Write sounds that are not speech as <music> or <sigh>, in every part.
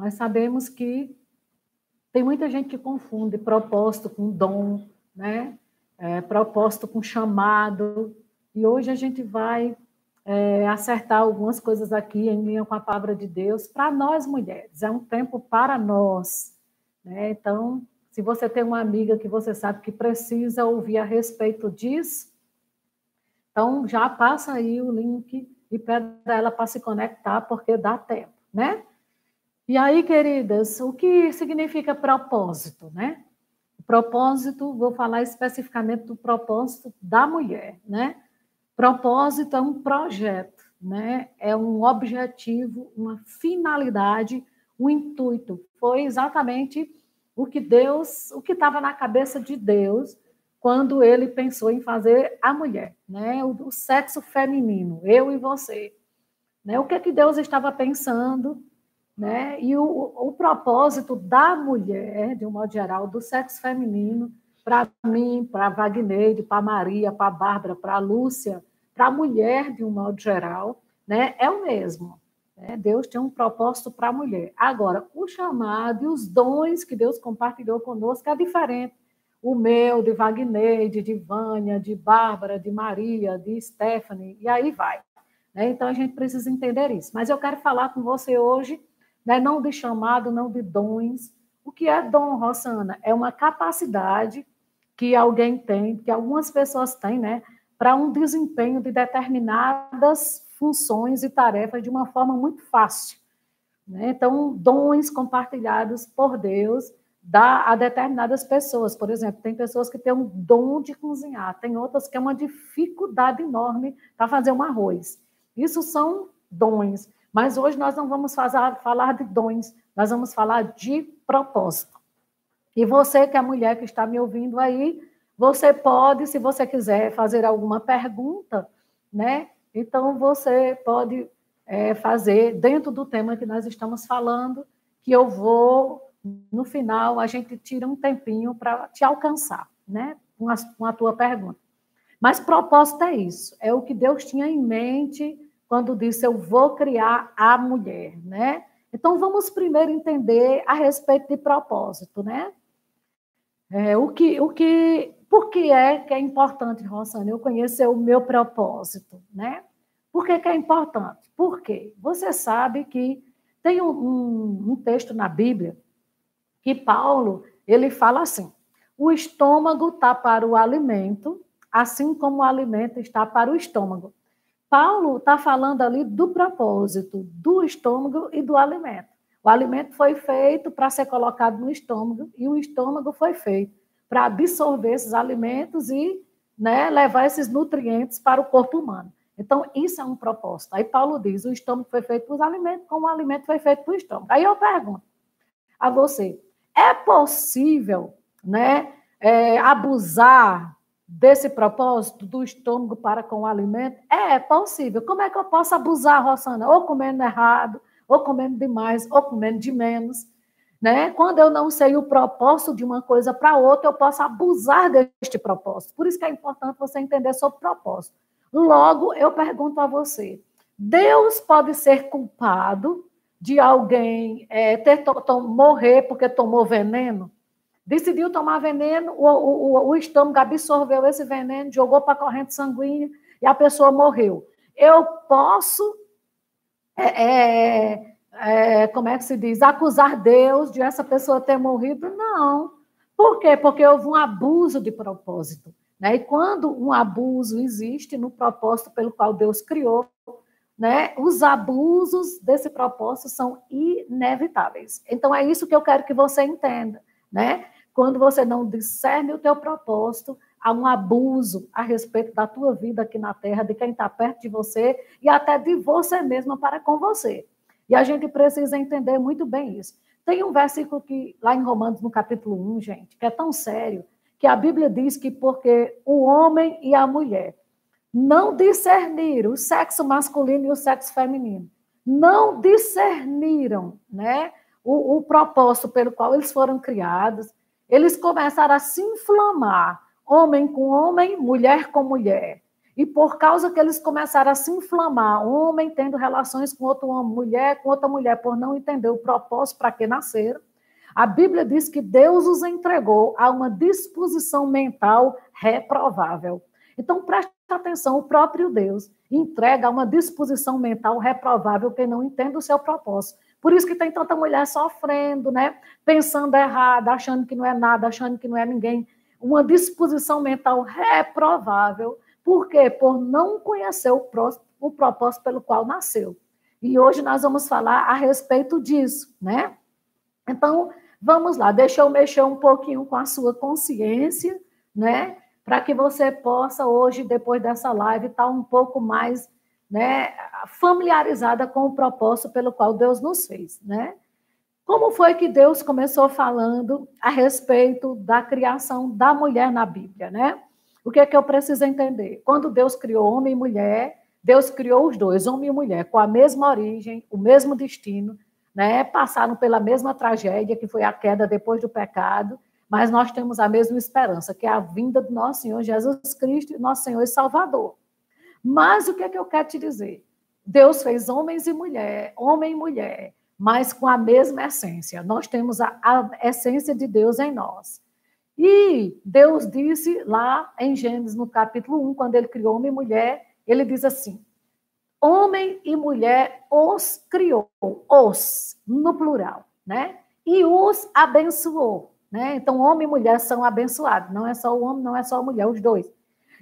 nós sabemos que tem muita gente que confunde propósito com dom, né? É, propósito com chamado. E hoje a gente vai é, acertar algumas coisas aqui em linha com a palavra de Deus para nós mulheres. É um tempo para nós. Né? Então, se você tem uma amiga que você sabe que precisa ouvir a respeito disso, então já passa aí o link e pede ela para se conectar, porque dá tempo, né? E aí, queridas, o que significa propósito, né? Propósito, vou falar especificamente do propósito da mulher, né? Propósito é um projeto, né? É um objetivo, uma finalidade, um intuito. Foi exatamente o que Deus, o que estava na cabeça de Deus quando ele pensou em fazer a mulher, né? O, o sexo feminino, eu e você, né? O que que Deus estava pensando né? E o, o propósito da mulher, de um modo geral, do sexo feminino, para mim, para Wagner, para Maria, para Bárbara, para Lúcia, para a mulher, de um modo geral, né? é o mesmo. Né? Deus tem um propósito para a mulher. Agora, o chamado e os dons que Deus compartilhou conosco é diferente. O meu, de Wagner, de Vânia, de Bárbara, de Maria, de Stephanie, e aí vai. Né? Então, a gente precisa entender isso. Mas eu quero falar com você hoje né? não de chamado, não de dons. O que é dom, Rosana? É uma capacidade que alguém tem, que algumas pessoas têm, né, para um desempenho de determinadas funções e tarefas de uma forma muito fácil. Né? Então, dons compartilhados por Deus dá a determinadas pessoas. Por exemplo, tem pessoas que têm um dom de cozinhar, tem outras que é uma dificuldade enorme para fazer um arroz. Isso são dons. Mas hoje nós não vamos fazer, falar de dons, nós vamos falar de propósito. E você, que é mulher que está me ouvindo aí, você pode, se você quiser fazer alguma pergunta, né? Então você pode é, fazer dentro do tema que nós estamos falando, que eu vou, no final, a gente tira um tempinho para te alcançar, né? Com a, com a tua pergunta. Mas propósito é isso, é o que Deus tinha em mente quando disse eu vou criar a mulher, né? Então vamos primeiro entender a respeito de propósito, né? É, o que, o que, por que é que é importante, Rosane, eu conhecer o meu propósito, né? Por que, que é importante? Porque você sabe que tem um, um, um texto na Bíblia que Paulo ele fala assim: o estômago está para o alimento, assim como o alimento está para o estômago. Paulo está falando ali do propósito do estômago e do alimento. O alimento foi feito para ser colocado no estômago e o estômago foi feito para absorver esses alimentos e né, levar esses nutrientes para o corpo humano. Então, isso é um propósito. Aí Paulo diz: o estômago foi feito para os alimentos, como o alimento foi feito para o estômago. Aí eu pergunto a você: é possível né, é, abusar desse propósito do estômago para com o alimento? É, é possível. Como é que eu posso abusar, Rosana? Ou comendo errado, ou comendo demais, ou comendo de menos. Né? Quando eu não sei o propósito de uma coisa para outra, eu posso abusar deste propósito. Por isso que é importante você entender sobre propósito. Logo, eu pergunto a você: Deus pode ser culpado de alguém é, ter morrer porque tomou veneno? Decidiu tomar veneno, o, o, o estômago absorveu esse veneno, jogou para a corrente sanguínea e a pessoa morreu. Eu posso, é, é, é, como é que se diz, acusar Deus de essa pessoa ter morrido? Não. Por quê? Porque houve um abuso de propósito. Né? E quando um abuso existe no propósito pelo qual Deus criou, né, os abusos desse propósito são inevitáveis. Então, é isso que eu quero que você entenda. Né? Quando você não discerne o teu propósito, há um abuso a respeito da tua vida aqui na Terra, de quem está perto de você e até de você mesma para com você. E a gente precisa entender muito bem isso. Tem um versículo que, lá em Romanos, no capítulo 1, gente, que é tão sério, que a Bíblia diz que porque o homem e a mulher não discerniram o sexo masculino e o sexo feminino, não discerniram né, o, o propósito pelo qual eles foram criados, eles começaram a se inflamar, homem com homem, mulher com mulher. E por causa que eles começaram a se inflamar, homem tendo relações com outra mulher, com outra mulher, por não entender o propósito para que nasceram, a Bíblia diz que Deus os entregou a uma disposição mental reprovável. Então, preste atenção, o próprio Deus entrega a uma disposição mental reprovável quem não entende o seu propósito. Por isso que tem tanta mulher sofrendo, né? Pensando errado, achando que não é nada, achando que não é ninguém. Uma disposição mental reprovável. Por quê? Por não conhecer o, o propósito pelo qual nasceu. E hoje nós vamos falar a respeito disso, né? Então, vamos lá, deixa eu mexer um pouquinho com a sua consciência, né? Para que você possa hoje, depois dessa live, estar tá um pouco mais né, familiarizada com o propósito pelo qual Deus nos fez, né? Como foi que Deus começou falando a respeito da criação da mulher na Bíblia, né? O que é que eu preciso entender? Quando Deus criou homem e mulher, Deus criou os dois, homem e mulher, com a mesma origem, o mesmo destino, né? Passaram pela mesma tragédia, que foi a queda depois do pecado, mas nós temos a mesma esperança, que é a vinda do nosso Senhor Jesus Cristo, nosso Senhor e Salvador. Mas o que é que eu quero te dizer? Deus fez homens e mulher, homem e mulher, mas com a mesma essência. Nós temos a, a essência de Deus em nós. E Deus disse lá em Gênesis, no capítulo 1, quando ele criou homem e mulher, ele diz assim: homem e mulher os criou, os, no plural, né? E os abençoou, né? Então, homem e mulher são abençoados, não é só o homem, não é só a mulher, os dois.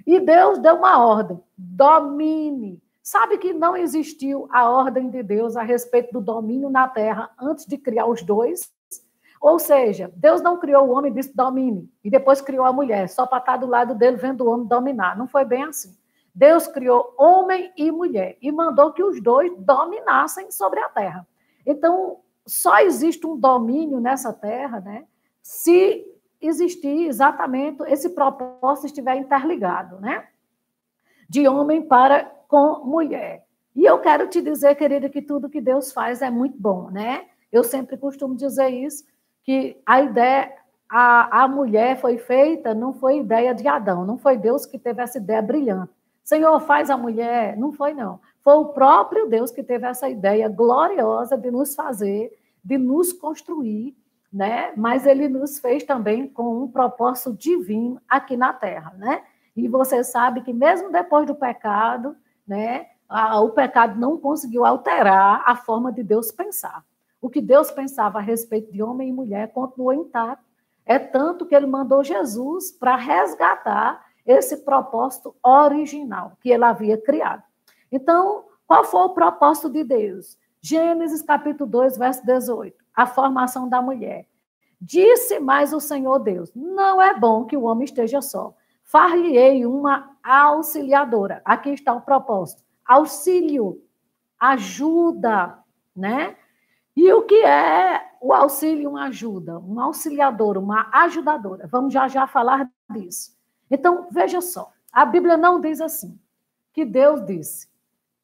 E Deus deu uma ordem: domine. Sabe que não existiu a ordem de Deus a respeito do domínio na terra antes de criar os dois? Ou seja, Deus não criou o homem e disse domine, e depois criou a mulher, só para estar do lado dele vendo o homem dominar. Não foi bem assim. Deus criou homem e mulher e mandou que os dois dominassem sobre a terra. Então, só existe um domínio nessa terra, né? Se existir exatamente esse propósito estiver interligado, né? De homem para com mulher. E eu quero te dizer, querida, que tudo que Deus faz é muito bom, né? Eu sempre costumo dizer isso, que a ideia, a, a mulher foi feita, não foi ideia de Adão, não foi Deus que teve essa ideia brilhante. Senhor, faz a mulher. Não foi, não. Foi o próprio Deus que teve essa ideia gloriosa de nos fazer, de nos construir né? Mas ele nos fez também com um propósito divino aqui na Terra, né? E você sabe que mesmo depois do pecado, né, a, o pecado não conseguiu alterar a forma de Deus pensar. O que Deus pensava a respeito de homem e mulher continuou intacto. É tanto que ele mandou Jesus para resgatar esse propósito original que ele havia criado. Então, qual foi o propósito de Deus? Gênesis capítulo 2, verso 18 a formação da mulher. Disse mais o Senhor Deus: Não é bom que o homem esteja só. Far-lhe-ei uma auxiliadora. Aqui está o propósito: auxílio, ajuda, né? E o que é o auxílio, uma ajuda? Uma auxiliadora, uma ajudadora. Vamos já já falar disso. Então, veja só: a Bíblia não diz assim, que Deus disse.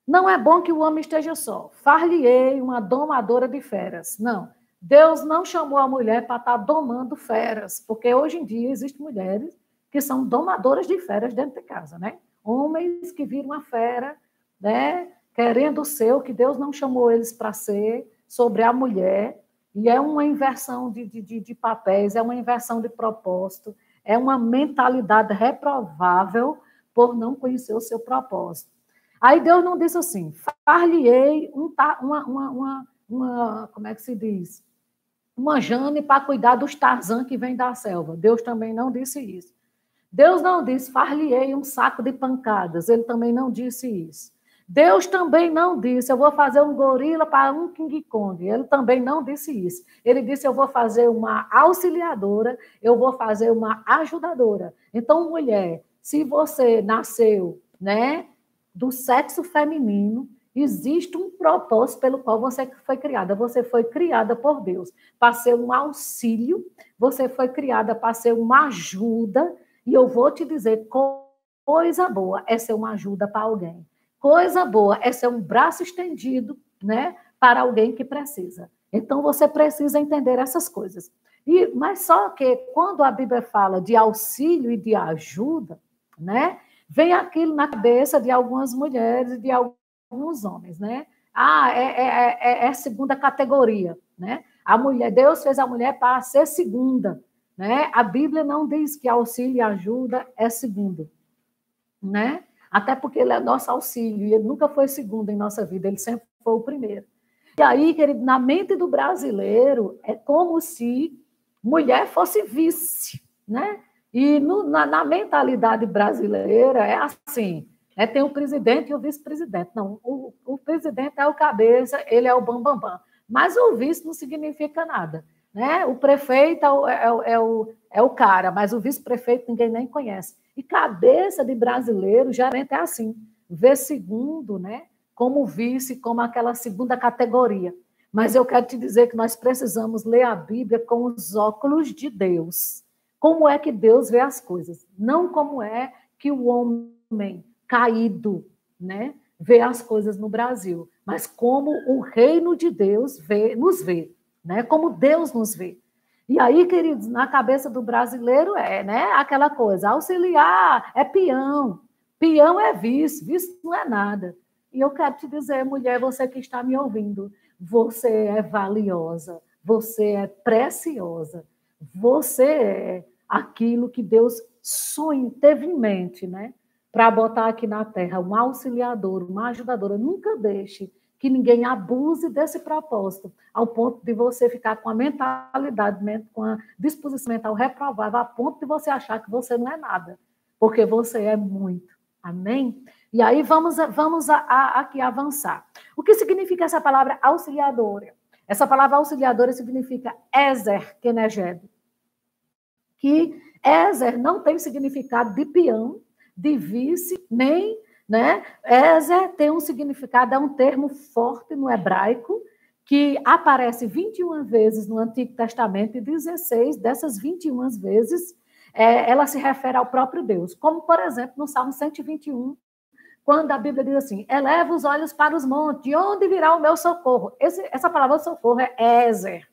Não é bom que o homem esteja só. Far-lhe-ei uma domadora de feras. Não. Deus não chamou a mulher para estar domando feras, porque hoje em dia existem mulheres que são domadoras de feras dentro de casa, né? Homens que viram a fera, né? Querendo o seu, que Deus não chamou eles para ser, sobre a mulher. E é uma inversão de, de, de papéis, é uma inversão de propósito, é uma mentalidade reprovável por não conhecer o seu propósito. Aí Deus não disse assim, far-lhe-ei um, uma, uma, uma, uma, como é que se diz? uma Jane para cuidar dos Tarzan que vem da selva. Deus também não disse isso. Deus não disse, far-lhe-ei um saco de pancadas. Ele também não disse isso. Deus também não disse, eu vou fazer um gorila para um King Kong. Ele também não disse isso. Ele disse, eu vou fazer uma auxiliadora, eu vou fazer uma ajudadora. Então, mulher, se você nasceu, né, do sexo feminino, Existe um propósito pelo qual você foi criada. Você foi criada por Deus para ser um auxílio, você foi criada para ser uma ajuda, e eu vou te dizer: coisa boa é ser uma ajuda para alguém. Coisa boa é ser um braço estendido né, para alguém que precisa. Então você precisa entender essas coisas. E, mas só que quando a Bíblia fala de auxílio e de ajuda, né? Vem aquilo na cabeça de algumas mulheres e de alguns homens, né? Ah, é, é, é, é segunda categoria, né? A mulher, Deus fez a mulher para ser segunda, né? A Bíblia não diz que auxílio e ajuda é segundo, né? Até porque ele é nosso auxílio e ele nunca foi segundo em nossa vida, ele sempre foi o primeiro. E aí, querido, na mente do brasileiro, é como se mulher fosse vice, né? E no, na, na, mentalidade brasileira é assim: né? tem o presidente e o vice-presidente. Não, o, o, presidente é o cabeça, ele é o bambambam. Bam, bam. Mas o vice não significa nada. Né? O prefeito é o, é, é o, é o cara, mas o vice-prefeito ninguém nem conhece. E cabeça de brasileiro geralmente é assim: vê segundo, né? como vice, como aquela segunda categoria. Mas eu quero te dizer que nós precisamos ler a Bíblia com os óculos de Deus. Como é que Deus vê as coisas? Não como é que o homem caído, né, vê as coisas no Brasil, mas como o reino de Deus vê, nos vê, né? Como Deus nos vê. E aí, queridos, na cabeça do brasileiro é, né, aquela coisa, auxiliar é peão, peão é vice, vice não é nada. E eu quero te dizer, mulher, você que está me ouvindo, você é valiosa, você é preciosa, você é aquilo que Deus sonha, teve em mente, né? Para botar aqui na terra um auxiliador, uma ajudadora. Nunca deixe que ninguém abuse desse propósito, ao ponto de você ficar com a mentalidade, com a disposição mental reprovável, a ponto de você achar que você não é nada, porque você é muito. Amém? E aí vamos, vamos a, a, aqui avançar. O que significa essa palavra auxiliadora? Essa palavra auxiliadora significa Ezer Keneged. Que Ezer não tem significado de peão, de vice, nem, né? Ezer tem um significado, é um termo forte no hebraico, que aparece 21 vezes no Antigo Testamento e 16 dessas 21 vezes é, ela se refere ao próprio Deus, como, por exemplo, no Salmo 121, quando a Bíblia diz assim: eleva os olhos para os montes, de onde virá o meu socorro? Esse, essa palavra socorro é Ezer.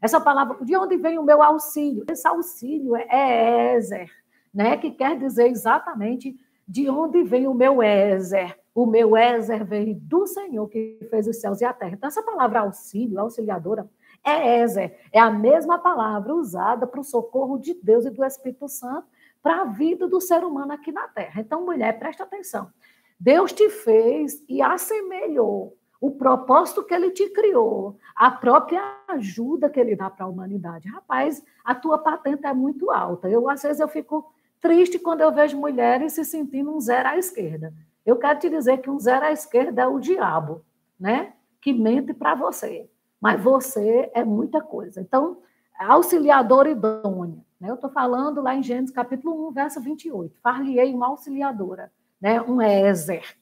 Essa palavra, de onde vem o meu auxílio? Esse auxílio é Ezer, né? que quer dizer exatamente de onde vem o meu Ezer. O meu Ezer vem do Senhor que fez os céus e a terra. Então, essa palavra auxílio, auxiliadora, é Ezer. É a mesma palavra usada para o socorro de Deus e do Espírito Santo para a vida do ser humano aqui na terra. Então, mulher, presta atenção. Deus te fez e assemelhou o propósito que ele te criou, a própria ajuda que ele dá para a humanidade. Rapaz, a tua patente é muito alta. Eu, às vezes, eu fico triste quando eu vejo mulheres se sentindo um zero à esquerda. Eu quero te dizer que um zero à esquerda é o diabo, né? Que mente para você. Mas você é muita coisa. Então, auxiliadora idônea. Né? Eu estou falando lá em Gênesis capítulo 1, verso 28. Far-lhe-ei uma auxiliadora né? um Ézer.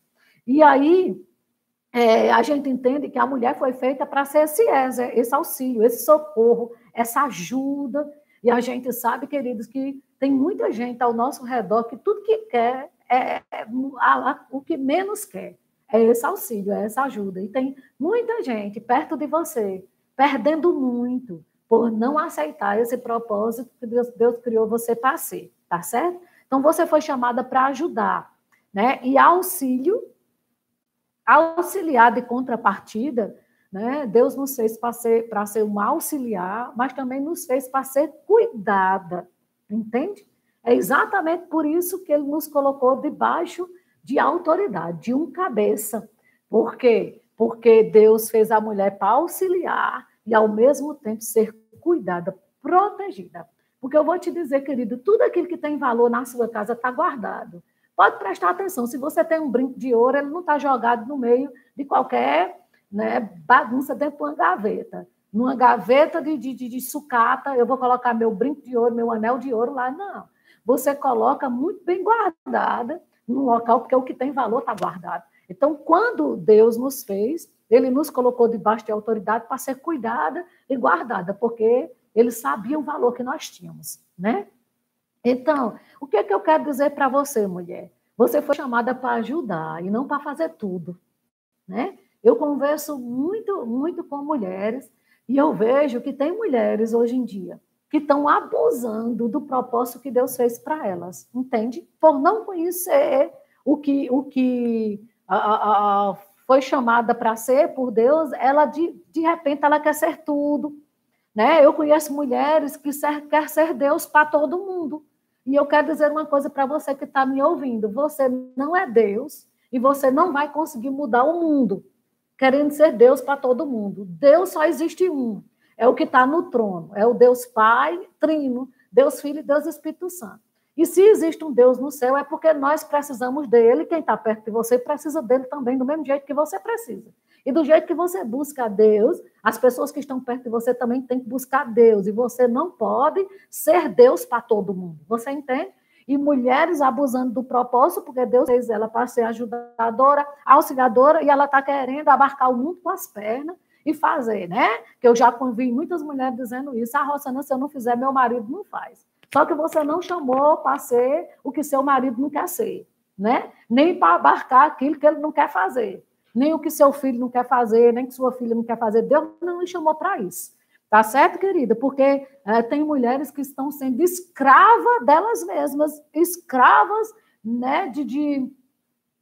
E aí é, a gente entende que a mulher foi feita para ser esse esse auxílio, esse socorro, essa ajuda. E a gente sabe, queridos, que tem muita gente ao nosso redor que tudo que quer é, é o que menos quer é esse auxílio, é essa ajuda. E tem muita gente perto de você perdendo muito por não aceitar esse propósito que Deus, Deus criou você para ser, tá certo? Então você foi chamada para ajudar, né? E auxílio, auxiliar de contrapartida, né? Deus nos fez para ser, para ser um auxiliar, mas também nos fez para ser cuidada, entende? É exatamente por isso que ele nos colocou debaixo de autoridade, de um cabeça. Por quê? Porque Deus fez a mulher para auxiliar e, ao mesmo tempo, ser cuidada, protegida. Porque eu vou te dizer, querido, tudo aquilo que tem valor na sua casa está guardado. Pode prestar atenção, se você tem um brinco de ouro, ele não está jogado no meio de qualquer né, bagunça dentro de uma gaveta. Numa gaveta de, de, de, sucata, eu vou colocar meu brinco de ouro, meu anel de ouro lá, não. Você coloca muito bem guardada num local, porque o que tem valor está guardado. Então, quando Deus nos fez, ele nos colocou debaixo de autoridade para ser cuidada e guardada, porque ele sabia o valor que nós tínhamos, né? Então, o que é que eu quero dizer para você, mulher? Você foi chamada para ajudar e não para fazer tudo, né? Eu converso muito, muito com mulheres e eu vejo que tem mulheres hoje em dia que estão abusando do propósito que Deus fez para elas, entende? Por não conhecer o que, o que a, a, a, foi chamada para ser por Deus, ela de, de repente ela quer ser tudo. Né? Eu conheço mulheres que ser, quer ser Deus para todo mundo. E eu quero dizer uma coisa para você que está me ouvindo: você não é Deus e você não vai conseguir mudar o mundo querendo ser Deus para todo mundo. Deus só existe um. É o que está no trono. É o Deus Pai, Trino, Deus Filho e Deus Espírito Santo. E se existe um Deus no céu, é porque nós precisamos dele. Quem está perto de você precisa dele também, do mesmo jeito que você precisa. E do jeito que você busca Deus, as pessoas que estão perto de você também têm que buscar Deus. E você não pode ser Deus para todo mundo. Você entende? E mulheres abusando do propósito, porque Deus fez ela para ser ajudadora, auxiliadora, e ela está querendo abarcar o mundo com as pernas e fazer, né? Que eu já vi muitas mulheres dizendo isso. Ah, Rossana, se eu não fizer, meu marido não faz. Só que você não chamou para ser o que seu marido não quer ser, né? Nem para abarcar aquilo que ele não quer fazer, nem o que seu filho não quer fazer, nem que sua filha não quer fazer. Deus não me chamou para isso. Tá certo, querida? Porque é, tem mulheres que estão sendo escravas delas mesmas, escravas né, de, de,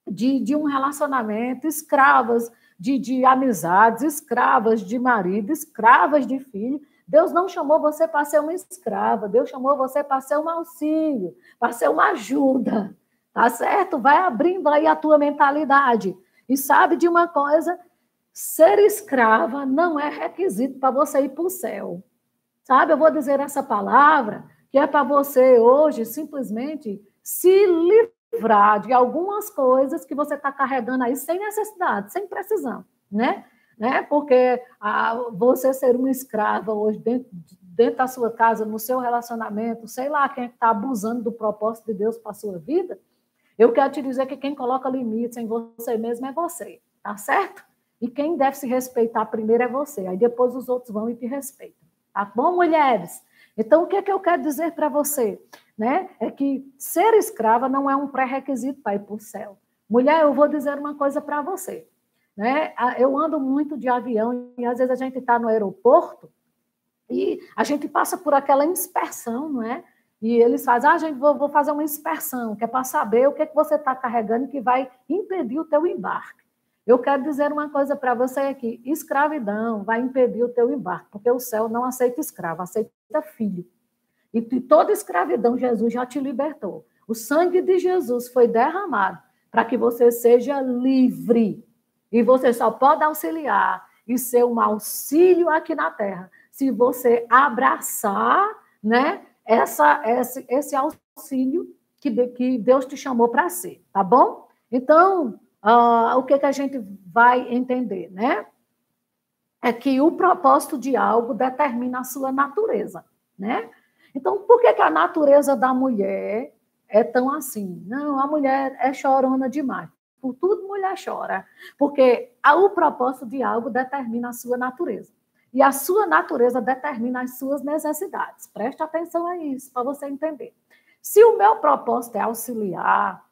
de, de um relacionamento, escravas de, de amizades, escravas de marido, escravas de filho, Deus não chamou você para ser uma escrava, Deus chamou você para ser um auxílio, para ser uma ajuda, tá certo? Vai abrindo aí a tua mentalidade. E sabe de uma coisa? Ser escrava não é requisito para você ir para o céu. Sabe, eu vou dizer essa palavra que é para você hoje simplesmente se livrar de algumas coisas que você está carregando aí sem necessidade, sem precisão, né? né? Porque a, você ser uma escrava hoje dentro, dentro da sua casa, no seu relacionamento, sei lá quem está abusando do propósito de Deus para a sua vida, eu quero te dizer que quem coloca limites em você mesmo é você, tá certo? E quem deve se respeitar primeiro é você, aí depois os outros vão e te respeitam. Tá bom, mulheres? Então, o que, é que eu quero dizer para você? Né? É que ser escrava não é um pré-requisito para ir para o céu. Mulher, eu vou dizer uma coisa para você. Né? Eu ando muito de avião e às vezes a gente está no aeroporto e a gente passa por aquela inspeção, não é? E eles fazem, ah, gente, vou, vou fazer uma inspeção, que é para saber o que, é que você está carregando que vai impedir o teu embarque. Eu quero dizer uma coisa para você aqui: escravidão vai impedir o teu embarque, porque o céu não aceita escravo, aceita filho. E de toda escravidão, Jesus já te libertou. O sangue de Jesus foi derramado para que você seja livre. E você só pode auxiliar e ser um auxílio aqui na Terra se você abraçar né, essa, esse, esse auxílio que, que Deus te chamou para ser, tá bom? Então, uh, o que, que a gente vai entender, né? É que o propósito de algo determina a sua natureza, né? Então, por que, que a natureza da mulher é tão assim? Não, a mulher é chorona demais. Por tudo mulher chora, porque o propósito de algo determina a sua natureza. E a sua natureza determina as suas necessidades. Preste atenção a isso, para você entender. Se o meu propósito é auxiliar,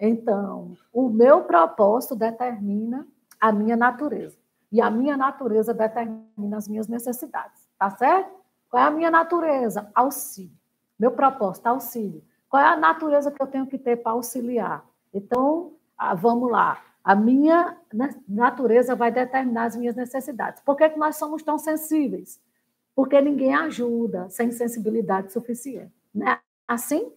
então o meu propósito determina a minha natureza. E a minha natureza determina as minhas necessidades. Tá certo? Qual é a minha natureza? Auxílio. Meu propósito, auxílio. Qual é a natureza que eu tenho que ter para auxiliar? Então, ah, vamos lá, a minha natureza vai determinar as minhas necessidades. Por que, que nós somos tão sensíveis? Porque ninguém ajuda sem sensibilidade suficiente. Né? Assim?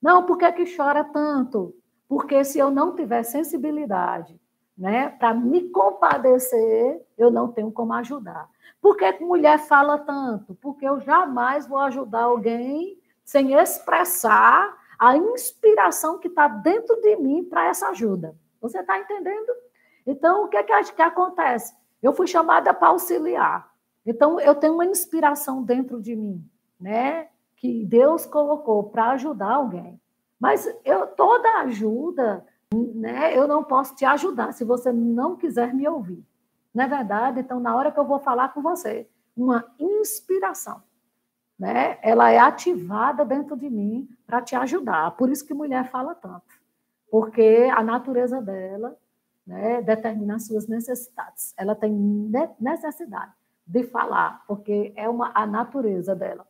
Não, por que, que chora tanto? Porque se eu não tiver sensibilidade né, para me compadecer, eu não tenho como ajudar. Por que, que mulher fala tanto? Porque eu jamais vou ajudar alguém sem expressar a inspiração que está dentro de mim para essa ajuda. Você está entendendo? Então, o que, é que, que acontece? Eu fui chamada para auxiliar. Então, eu tenho uma inspiração dentro de mim, né? Que Deus colocou para ajudar alguém. Mas eu, toda ajuda, né? Eu não posso te ajudar se você não quiser me ouvir. Não é verdade? Então, na hora que eu vou falar com você, uma inspiração né, ela é ativada dentro de mim para te ajudar. Por isso que mulher fala tanto, porque a natureza dela né, determina as suas necessidades. Ela tem necessidade de falar, porque é uma, a natureza dela.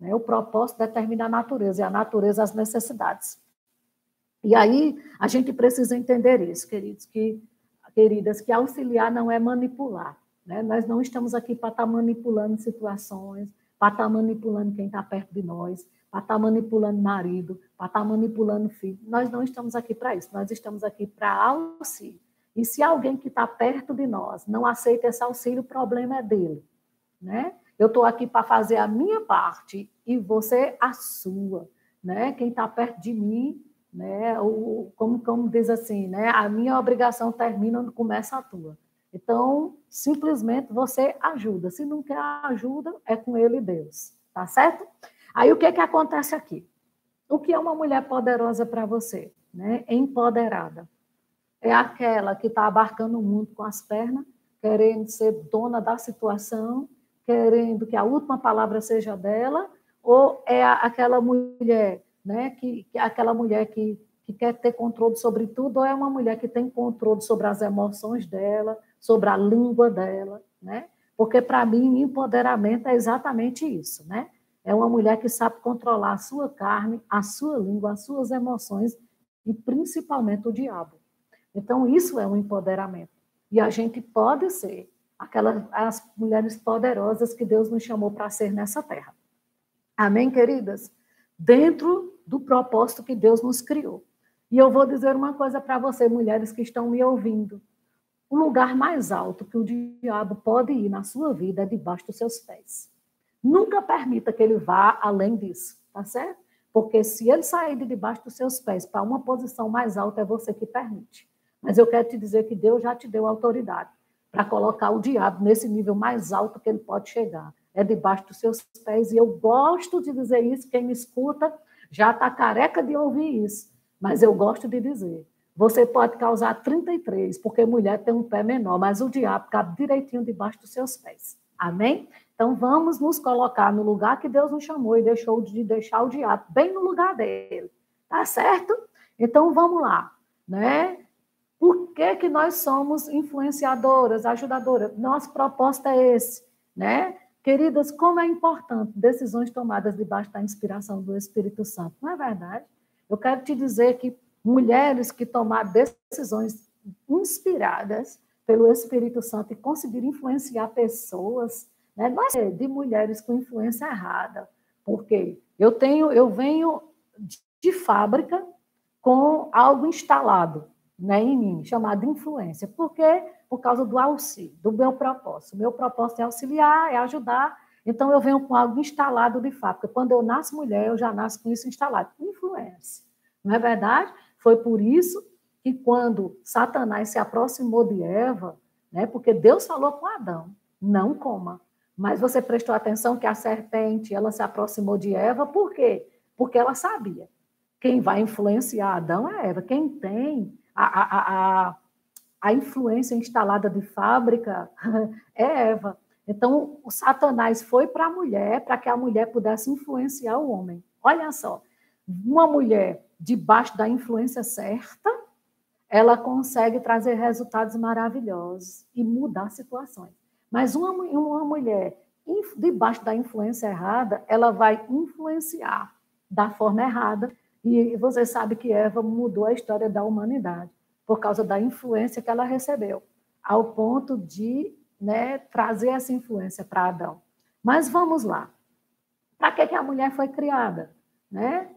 Né? O propósito determina a natureza, e a natureza as necessidades. E aí a gente precisa entender isso, queridos, que, queridas, que auxiliar não é manipular. Né? Nós não estamos aqui para estar tá manipulando situações, para estar tá manipulando quem está perto de nós, para estar tá manipulando marido, para estar manipulando filho. Nós não estamos aqui para isso, nós estamos aqui para auxílio. E se alguém que está perto de nós não aceita esse auxílio, o problema é dele. Né? Eu estou aqui para fazer a minha parte e você a sua. Né? Quem está perto de mim, né? O, como, como diz assim, né? a minha obrigação termina quando começa a tua. Então, simplesmente você ajuda. Se não quer ajuda, é com ele e Deus. Tá certo? Aí o que, que acontece aqui? O que é uma mulher poderosa para você? Né? Empoderada. É aquela que está abarcando o mundo com as pernas, querendo ser dona da situação, querendo que a última palavra seja dela, ou é aquela mulher, né, que, que aquela mulher que, que quer ter controle sobre tudo, ou é uma mulher que tem controle sobre as emoções dela, sobre a língua dela, né? Porque para mim empoderamento é exatamente isso, né? É uma mulher que sabe controlar a sua carne, a sua língua, as suas emoções e principalmente o diabo. Então isso é um empoderamento. E a gente pode ser aquelas as mulheres poderosas que Deus nos chamou para ser nessa terra. Amém, queridas? Dentro do propósito que Deus nos criou. E eu vou dizer uma coisa para você, mulheres que estão me ouvindo. O lugar mais alto que o diabo pode ir na sua vida é debaixo dos seus pés. Nunca permita que ele vá além disso, tá certo? Porque se ele sair de debaixo dos seus pés para uma posição mais alta, é você que permite. Mas eu quero te dizer que Deus já te deu autoridade para colocar o diabo nesse nível mais alto que ele pode chegar. É debaixo dos seus pés. E eu gosto de dizer isso. Quem me escuta já está careca de ouvir isso. Mas eu gosto de dizer. Você pode causar 33, porque mulher tem um pé menor, mas o diabo cabe direitinho debaixo dos seus pés. Amém? Então vamos nos colocar no lugar que Deus nos chamou e deixou de deixar o diabo bem no lugar dele. Tá certo? Então vamos lá, né? Por que, que nós somos influenciadoras, ajudadoras? Nosso propósito é esse, né? Queridas, como é importante decisões tomadas debaixo da inspiração do Espírito Santo, não é verdade? Eu quero te dizer que mulheres que tomaram decisões inspiradas pelo Espírito Santo e conseguiram influenciar pessoas, né? Não é de mulheres com influência errada, porque eu tenho, eu venho de fábrica com algo instalado né, em mim, chamado influência. Por quê? Por causa do auxílio, do meu propósito. O meu propósito é auxiliar, é ajudar. Então, eu venho com algo instalado de fábrica. Quando eu nasço mulher, eu já nasço com isso instalado. Influência. Não é verdade? Foi por isso que quando Satanás se aproximou de Eva, né, porque Deus falou com Adão, não coma. Mas você prestou atenção que a serpente, ela se aproximou de Eva, por quê? Porque ela sabia. Quem vai influenciar Adão é Eva. Quem tem a, a, a, a influência instalada de fábrica <laughs> é Eva. Então, o Satanás foi para a mulher, para que a mulher pudesse influenciar o homem. Olha só, uma mulher debaixo da influência certa, ela consegue trazer resultados maravilhosos e mudar situações. Mas uma, uma mulher debaixo da influência errada, ela vai influenciar da forma errada. E você sabe que Eva mudou a história da humanidade por causa da influência que ela recebeu, ao ponto de né, trazer essa influência para Adão. Mas vamos lá. Para que, que a mulher foi criada? Né?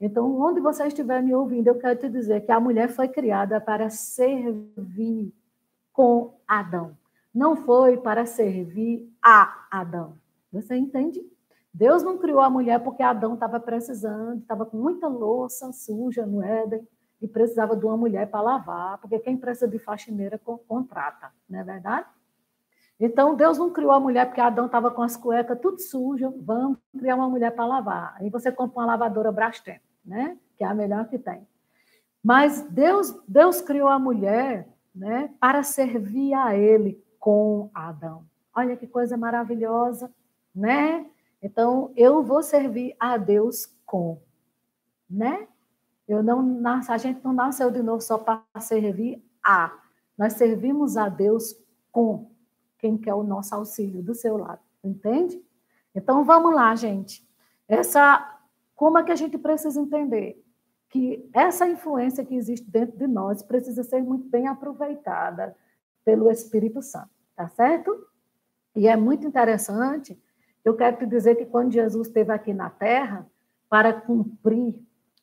Então, onde você estiver me ouvindo, eu quero te dizer que a mulher foi criada para servir com Adão. Não foi para servir a Adão. Você entende? Deus não criou a mulher porque Adão estava precisando, estava com muita louça suja no Éden e precisava de uma mulher para lavar, porque quem precisa de faxineira contrata, não é verdade? Então, Deus não criou a mulher porque Adão estava com as cuecas tudo sujas, vamos criar uma mulher para lavar. Aí você compra uma lavadora Brastemp né? Que é a melhor que tem. Mas Deus, Deus criou a mulher, né, para servir a ele com Adão. Olha que coisa maravilhosa, né? Então, eu vou servir a Deus com, né? Eu não nasce, a gente não nasceu de novo só para servir a. Nós servimos a Deus com quem quer o nosso auxílio do seu lado, entende? Então vamos lá, gente. essa como é que a gente precisa entender que essa influência que existe dentro de nós precisa ser muito bem aproveitada pelo Espírito Santo, tá certo? E é muito interessante, eu quero te dizer que quando Jesus esteve aqui na Terra, para cumprir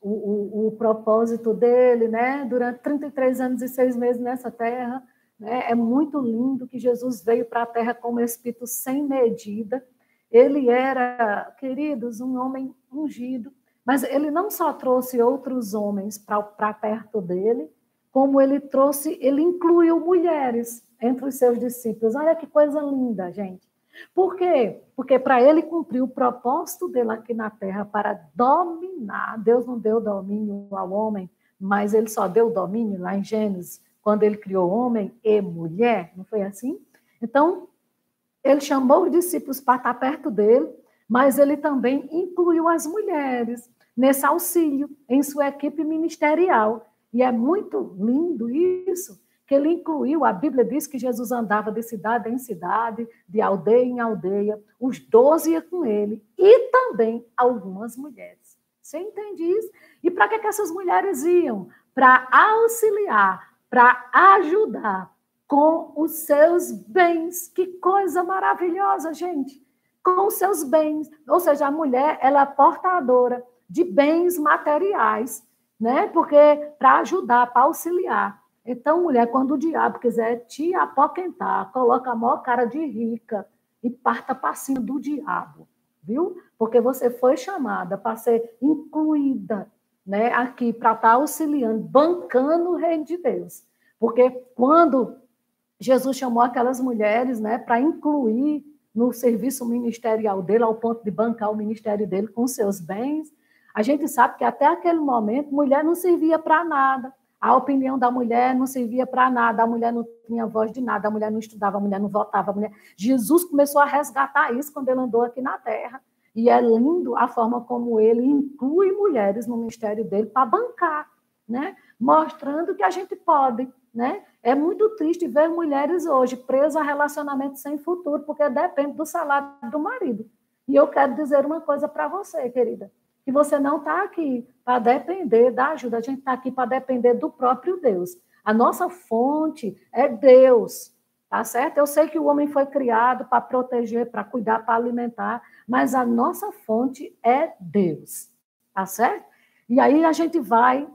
o, o, o propósito dele, né, durante 33 anos e seis meses nessa Terra, né, é muito lindo que Jesus veio para a Terra como Espírito sem medida, ele era, queridos, um homem ungido, mas ele não só trouxe outros homens para perto dele, como ele trouxe, ele incluiu mulheres entre os seus discípulos. Olha que coisa linda, gente. Por quê? Porque para ele cumprir o propósito dele aqui na terra para dominar, Deus não deu domínio ao homem, mas ele só deu domínio lá em Gênesis, quando ele criou homem e mulher, não foi assim? Então, ele chamou os discípulos para estar perto dele, mas ele também incluiu as mulheres nesse auxílio em sua equipe ministerial. E é muito lindo isso, que ele incluiu, a Bíblia diz que Jesus andava de cidade em cidade, de aldeia em aldeia, os doze iam com ele, e também algumas mulheres. Você entende isso? E para que, que essas mulheres iam? Para auxiliar, para ajudar com os seus bens. Que coisa maravilhosa, gente! Com os seus bens. Ou seja, a mulher, ela é portadora de bens materiais, né? Porque para ajudar, para auxiliar. Então, mulher, quando o diabo quiser te apoquentar, coloca a maior cara de rica e parta passinho do diabo, viu? Porque você foi chamada para ser incluída né, aqui, para estar tá auxiliando, bancando o reino de Deus. Porque quando Jesus chamou aquelas mulheres né, para incluir no serviço ministerial dele, ao ponto de bancar o ministério dele com seus bens, a gente sabe que até aquele momento mulher não servia para nada. A opinião da mulher não servia para nada, a mulher não tinha voz de nada, a mulher não estudava, a mulher não votava. Mulher... Jesus começou a resgatar isso quando ele andou aqui na terra. E é lindo a forma como ele inclui mulheres no ministério dele para bancar, né? mostrando que a gente pode. Né? É muito triste ver mulheres hoje presas a relacionamentos sem futuro, porque depende do salário do marido. E eu quero dizer uma coisa para você, querida que você não está aqui para depender da ajuda, a gente está aqui para depender do próprio Deus. A nossa fonte é Deus, tá certo? Eu sei que o homem foi criado para proteger, para cuidar, para alimentar, mas a nossa fonte é Deus, tá certo? E aí a gente vai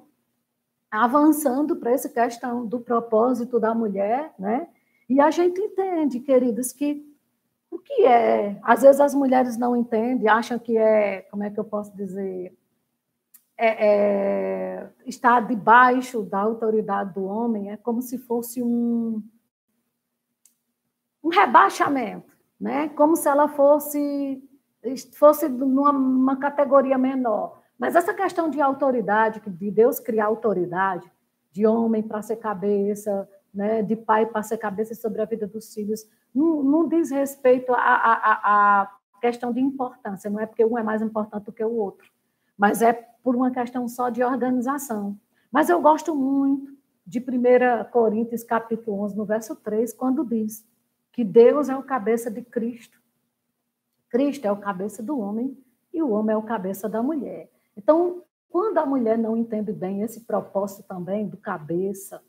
avançando para essa questão do propósito da mulher, né? E a gente entende, queridos, que o que é? Às vezes as mulheres não entendem, acham que é, como é que eu posso dizer, é, é, estar debaixo da autoridade do homem é como se fosse um, um rebaixamento, né? Como se ela fosse fosse numa categoria menor. Mas essa questão de autoridade, de Deus criar autoridade, de homem para ser cabeça, né, de pai para ser cabeça sobre a vida dos filhos, não, não diz respeito à questão de importância, não é porque um é mais importante do que o outro, mas é por uma questão só de organização. Mas eu gosto muito de 1 Coríntios, capítulo 11, no verso 3, quando diz que Deus é o cabeça de Cristo. Cristo é o cabeça do homem e o homem é o cabeça da mulher. Então, quando a mulher não entende bem esse propósito também do cabeça,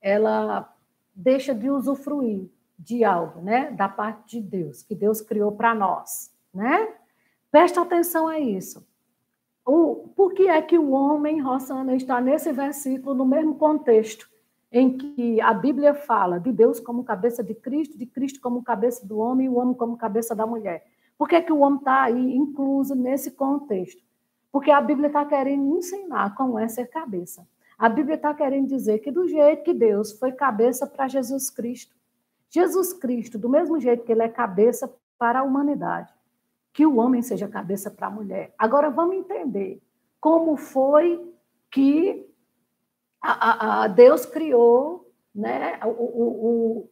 ela deixa de usufruir de algo, né, da parte de Deus, que Deus criou para nós, né? Presta atenção a isso. O, por que é que o homem, Rossana, está nesse versículo no mesmo contexto em que a Bíblia fala de Deus como cabeça de Cristo, de Cristo como cabeça do homem e o homem como cabeça da mulher? Por que, é que o homem está aí incluso nesse contexto? Porque a Bíblia está querendo ensinar como é ser cabeça. A Bíblia está querendo dizer que do jeito que Deus foi cabeça para Jesus Cristo, Jesus Cristo, do mesmo jeito que ele é cabeça para a humanidade, que o homem seja cabeça para a mulher. Agora vamos entender como foi que a, a, a Deus criou, né? O, o,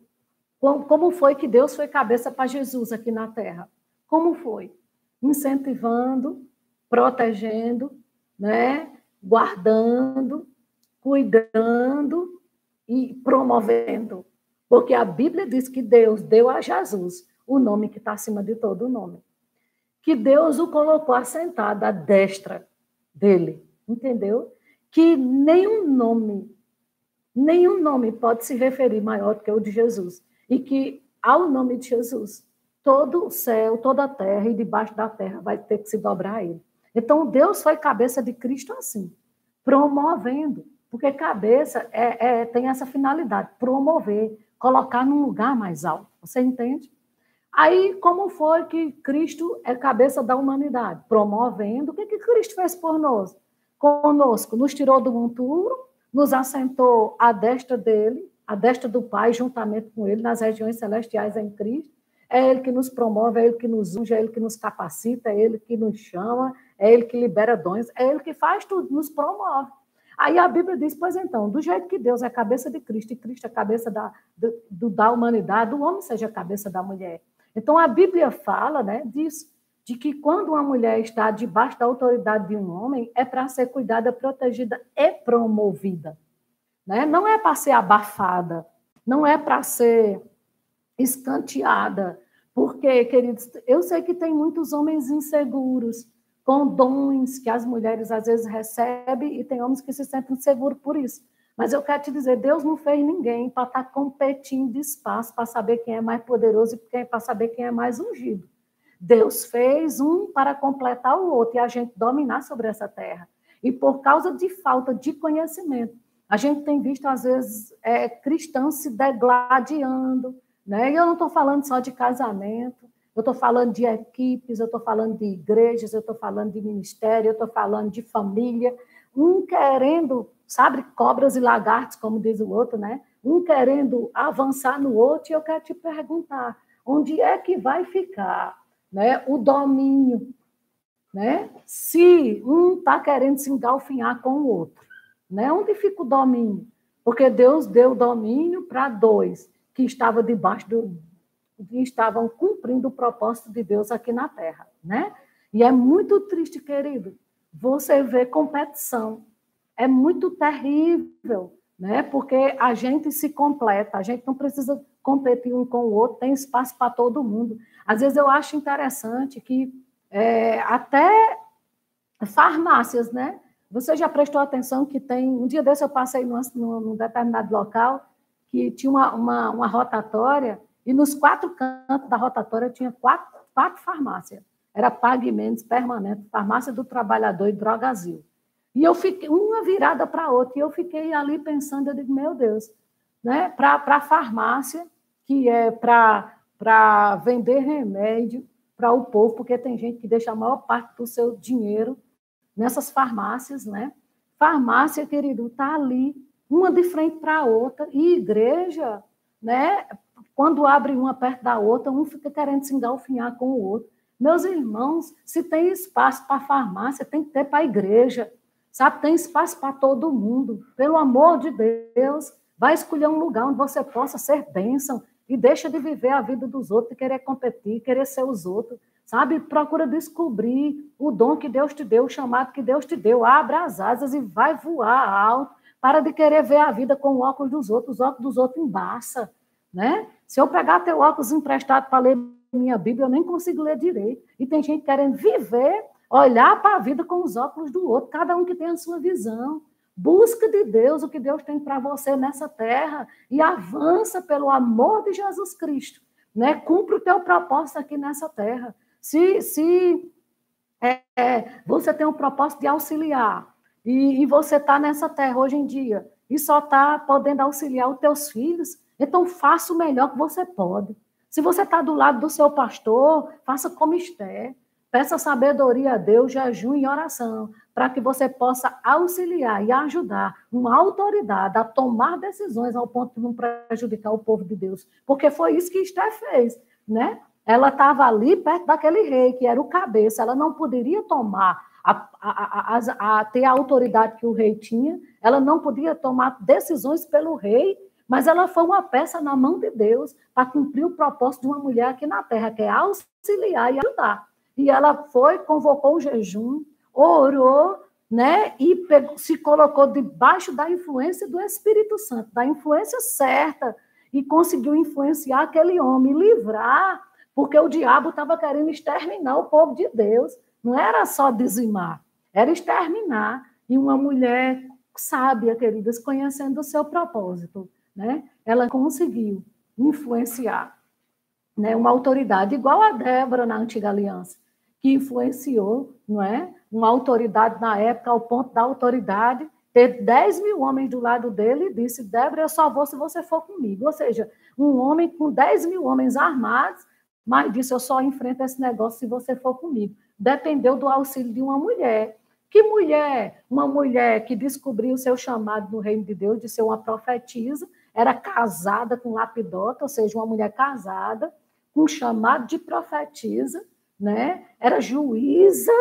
o, como foi que Deus foi cabeça para Jesus aqui na Terra? Como foi? Incentivando, protegendo, né? guardando, cuidando e promovendo. Porque a Bíblia diz que Deus deu a Jesus o nome que está acima de todo nome. Que Deus o colocou assentado à destra dele, entendeu? Que nenhum nome, nenhum nome pode se referir maior do que o de Jesus. E que ao nome de Jesus, todo o céu, toda a terra e debaixo da terra vai ter que se dobrar a ele. Então, Deus foi cabeça de Cristo assim, promovendo, porque cabeça é, é, tem essa finalidade, promover, colocar num lugar mais alto. Você entende? Aí, como foi que Cristo é cabeça da humanidade? Promovendo. O que, que Cristo fez por nós? Conosco, nos tirou do monturo, nos assentou à destra dele, à destra do Pai, juntamente com ele, nas regiões celestiais em Cristo. É Ele que nos promove, é Ele que nos unge, é Ele que nos capacita, é Ele que nos chama, é Ele que libera dons, é Ele que faz tudo, nos promove. Aí a Bíblia diz, pois então, do jeito que Deus é a cabeça de Cristo e Cristo é a cabeça da, do, da humanidade, o homem seja a cabeça da mulher. Então a Bíblia fala né, disso, de que quando uma mulher está debaixo da autoridade de um homem, é para ser cuidada, protegida e promovida. Né? Não é para ser abafada, não é para ser escanteada. Porque, queridos, eu sei que tem muitos homens inseguros, com dons que as mulheres às vezes recebem, e tem homens que se sentem seguros por isso. Mas eu quero te dizer, Deus não fez ninguém para estar tá competindo de espaço para saber quem é mais poderoso e para saber quem é mais ungido. Deus fez um para completar o outro e a gente dominar sobre essa terra. E por causa de falta de conhecimento, a gente tem visto, às vezes, é, cristãos se degladiando. Né? E eu não estou falando só de casamento, eu estou falando de equipes, eu estou falando de igrejas, eu estou falando de ministério, eu estou falando de família, um querendo, sabe, cobras e lagartos, como diz o outro, né? Um querendo avançar no outro, e eu quero te perguntar, onde é que vai ficar né, o domínio? Né? Se um está querendo se engalfinhar com o outro, né? onde fica o domínio? Porque Deus deu domínio para dois que estavam debaixo do, que estavam cumprindo o propósito de Deus aqui na Terra, né? E é muito triste, querido, você ver competição. É muito terrível, né? Porque a gente se completa, a gente não precisa competir um com o outro, tem espaço para todo mundo. Às vezes eu acho interessante que é, até farmácias, né? Você já prestou atenção que tem. Um dia desse eu passei num, num determinado local que tinha uma, uma, uma rotatória e nos quatro cantos da rotatória tinha quatro, quatro farmácias. Era Mendes, Permanente, Farmácia do Trabalhador e Drogazil. E eu fiquei, uma virada para outra, e eu fiquei ali pensando, eu digo, meu Deus, né? para a farmácia, que é para vender remédio para o povo, porque tem gente que deixa a maior parte do seu dinheiro nessas farmácias, né? Farmácia, querido, está ali, uma de frente para a outra, e igreja, né? Quando abre uma perto da outra, um fica querendo se engalfinhar com o outro. Meus irmãos, se tem espaço para farmácia, tem que ter para a igreja. Sabe, tem espaço para todo mundo. Pelo amor de Deus, vai escolher um lugar onde você possa ser bênção e deixa de viver a vida dos outros, querer competir, querer ser os outros. Sabe, procura descobrir o dom que Deus te deu, o chamado que Deus te deu. Abra as asas e vai voar alto. Para de querer ver a vida com o óculos dos outros. Os óculos dos outros embaça, né? Se eu pegar teu óculos emprestado para ler minha Bíblia, eu nem consigo ler direito. E tem gente querendo viver, olhar para a vida com os óculos do outro, cada um que tem a sua visão. Busca de Deus o que Deus tem para você nessa terra e avança pelo amor de Jesus Cristo. Né? Cumpre o teu propósito aqui nessa terra. Se, se é, é, você tem um propósito de auxiliar e, e você está nessa terra hoje em dia e só está podendo auxiliar os teus filhos, então, faça o melhor que você pode. Se você está do lado do seu pastor, faça como Esther. Peça sabedoria a Deus, jejum e oração, para que você possa auxiliar e ajudar uma autoridade a tomar decisões ao ponto de não prejudicar o povo de Deus. Porque foi isso que Esther fez, né? Ela estava ali perto daquele rei, que era o cabeça, ela não poderia tomar, a, a, a, a, ter a autoridade que o rei tinha, ela não podia tomar decisões pelo rei mas ela foi uma peça na mão de Deus para cumprir o propósito de uma mulher aqui na terra, que é auxiliar e ajudar. E ela foi, convocou o jejum, orou, né? E se colocou debaixo da influência do Espírito Santo, da influência certa, e conseguiu influenciar aquele homem, livrar, porque o diabo estava querendo exterminar o povo de Deus. Não era só dizimar, era exterminar. E uma mulher sábia, queridas, conhecendo o seu propósito, né? ela conseguiu influenciar né? uma autoridade igual a Débora na antiga aliança, que influenciou, não é? Uma autoridade na época, ao ponto da autoridade ter 10 mil homens do lado dele e disse: Débora, eu só vou se você for comigo. Ou seja, um homem com 10 mil homens armados, mas disse: Eu só enfrento esse negócio se você for comigo. Dependeu do auxílio de uma mulher. Que mulher? Uma mulher que descobriu o seu chamado no reino de Deus, de ser uma profetisa, era casada com Lapidota, ou seja, uma mulher casada, com chamado de profetisa, né? era juíza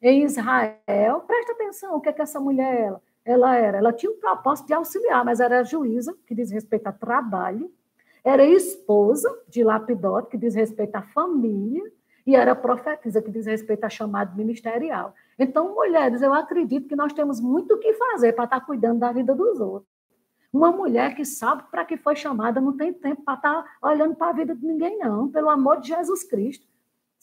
em Israel. Presta atenção, o que é que essa mulher ela? ela era? Ela tinha um propósito de auxiliar, mas era juíza, que diz respeito a trabalho, era esposa de Lapidota, que diz respeito à família, e era profetisa, que diz respeito a chamado ministerial. Então, mulheres, eu acredito que nós temos muito o que fazer para estar cuidando da vida dos outros. Uma mulher que sabe para que foi chamada não tem tempo para estar olhando para a vida de ninguém, não, pelo amor de Jesus Cristo.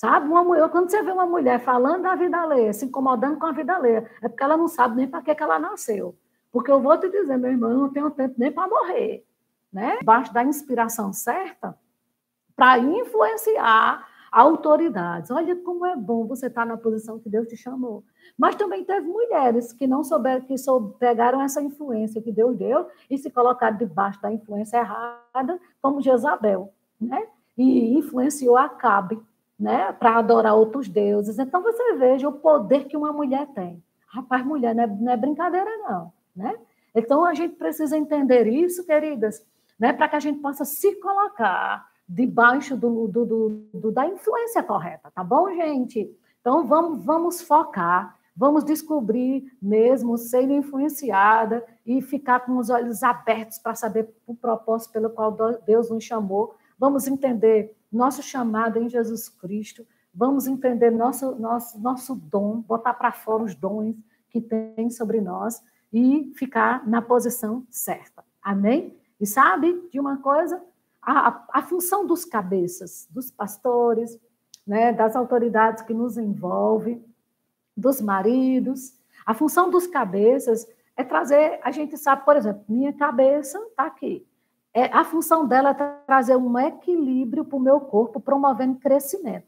Sabe? Uma mulher, quando você vê uma mulher falando da vida alheia, se incomodando com a vida alheia, é porque ela não sabe nem para que, que ela nasceu. Porque eu vou te dizer, meu irmão, eu não tenho tempo nem para morrer. Né? Debaixo da inspiração certa, para influenciar autoridades. Olha como é bom você estar na posição que Deus te chamou. Mas também teve mulheres que não souberam, que pegaram essa influência que Deus deu e se colocaram debaixo da influência errada, como Jezabel, né? E influenciou Acabe, né? Para adorar outros deuses. Então você veja o poder que uma mulher tem. Rapaz, mulher não é, não é brincadeira, não, né? Então a gente precisa entender isso, queridas, né? Para que a gente possa se colocar debaixo do, do, do, do, da influência correta, tá bom, gente? Então vamos, vamos focar, vamos descobrir mesmo, ser influenciada e ficar com os olhos abertos para saber o propósito pelo qual Deus nos chamou. Vamos entender nosso chamado em Jesus Cristo, vamos entender nosso, nosso, nosso dom, botar para fora os dons que tem sobre nós e ficar na posição certa. Amém? E sabe de uma coisa? a, a função dos cabeças, dos pastores, né, das autoridades que nos envolvem, dos maridos. A função dos cabeças é trazer, a gente sabe, por exemplo, minha cabeça está aqui. É, a função dela é trazer um equilíbrio para o meu corpo, promovendo crescimento.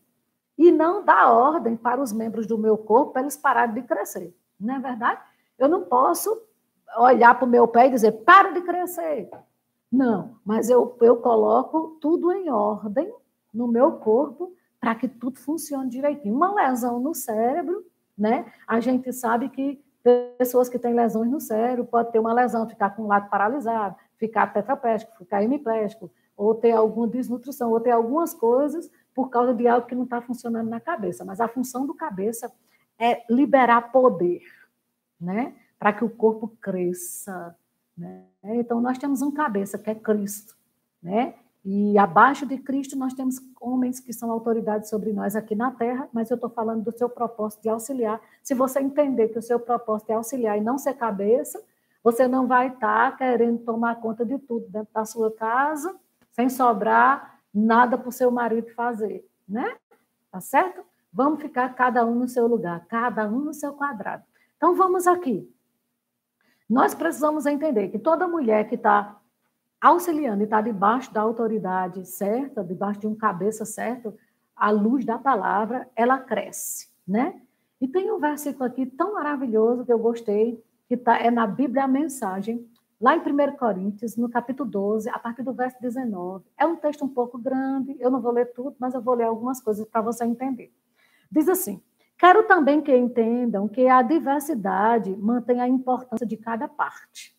E não dar ordem para os membros do meu corpo para eles pararem de crescer. Não é verdade? Eu não posso olhar para o meu pé e dizer, para de crescer. Não, mas eu, eu coloco tudo em ordem no meu corpo para que tudo funcione direitinho. Uma lesão no cérebro, né? A gente sabe que pessoas que têm lesões no cérebro pode ter uma lesão, ficar com o lado paralisado, ficar tetraplégico, ficar hemiplégico, ou ter alguma desnutrição, ou ter algumas coisas por causa de algo que não está funcionando na cabeça. Mas a função do cabeça é liberar poder, né? Para que o corpo cresça, né? Então, nós temos um cabeça, que é Cristo. Né? E abaixo de Cristo, nós temos homens que são autoridades sobre nós aqui na terra, mas eu estou falando do seu propósito de auxiliar. Se você entender que o seu propósito é auxiliar e não ser cabeça, você não vai estar tá querendo tomar conta de tudo dentro da sua casa, sem sobrar nada para o seu marido fazer, né? Tá certo? Vamos ficar cada um no seu lugar, cada um no seu quadrado. Então, vamos aqui. Nós precisamos entender que toda mulher que está auxiliando e está debaixo da autoridade certa, debaixo de um cabeça certo, a luz da palavra, ela cresce, né? E tem um versículo aqui tão maravilhoso que eu gostei, que tá, é na Bíblia a mensagem, lá em 1 Coríntios, no capítulo 12, a partir do verso 19. É um texto um pouco grande, eu não vou ler tudo, mas eu vou ler algumas coisas para você entender. Diz assim: Quero também que entendam que a diversidade mantém a importância de cada parte.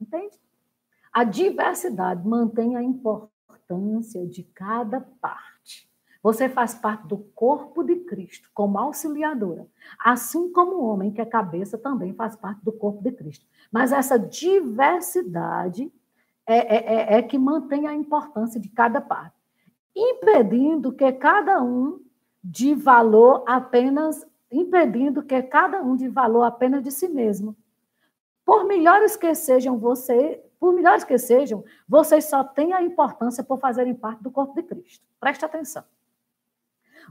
Entende? A diversidade mantém a importância de cada parte. Você faz parte do corpo de Cristo como auxiliadora, assim como o homem que é cabeça também faz parte do corpo de Cristo. Mas essa diversidade é, é, é, é que mantém a importância de cada parte, impedindo que cada um de valor apenas, impedindo que cada um de valor apenas de si mesmo. Por melhores que sejam você, por melhores que sejam, vocês só têm a importância por fazerem parte do corpo de Cristo. Preste atenção.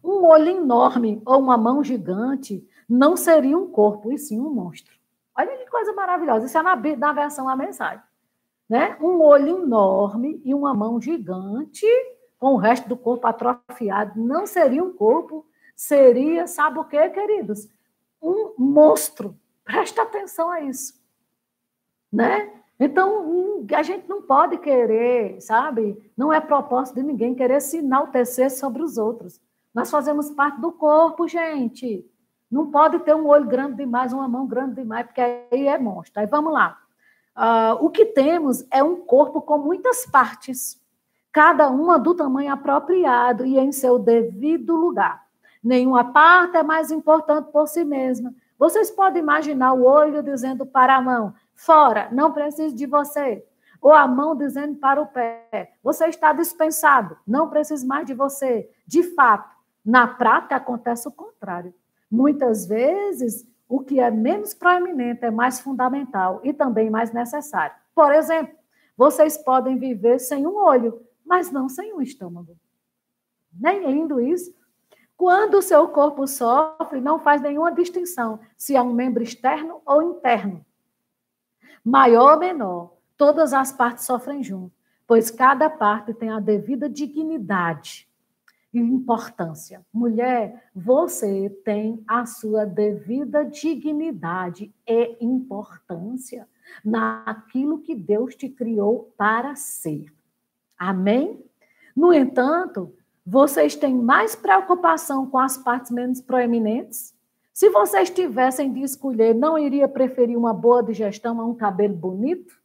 Um olho enorme ou uma mão gigante não seria um corpo, e sim um monstro. Olha que coisa maravilhosa. Isso é na, na versão a mensagem. Né? Um olho enorme e uma mão gigante, com o resto do corpo atrofiado, não seria um corpo, seria, sabe o que, queridos? Um monstro. Presta atenção a isso. Né? Então, a gente não pode querer, sabe? Não é propósito de ninguém querer se enaltecer sobre os outros. Nós fazemos parte do corpo, gente. Não pode ter um olho grande demais, uma mão grande demais, porque aí é monstro. Aí vamos lá. Uh, o que temos é um corpo com muitas partes, cada uma do tamanho apropriado e em seu devido lugar. Nenhuma parte é mais importante por si mesma. Vocês podem imaginar o olho dizendo para a mão: fora, não preciso de você. Ou a mão dizendo para o pé, você está dispensado, não preciso mais de você. De fato, na prática acontece o contrário. Muitas vezes, o que é menos proeminente é mais fundamental e também mais necessário. Por exemplo, vocês podem viver sem um olho, mas não sem um estômago. Nem lindo isso? Quando o seu corpo sofre, não faz nenhuma distinção se é um membro externo ou interno maior ou menor, todas as partes sofrem junto, pois cada parte tem a devida dignidade importância. Mulher, você tem a sua devida dignidade e importância naquilo que Deus te criou para ser. Amém? No entanto, vocês têm mais preocupação com as partes menos proeminentes se vocês tivessem de escolher, não iria preferir uma boa digestão a um cabelo bonito?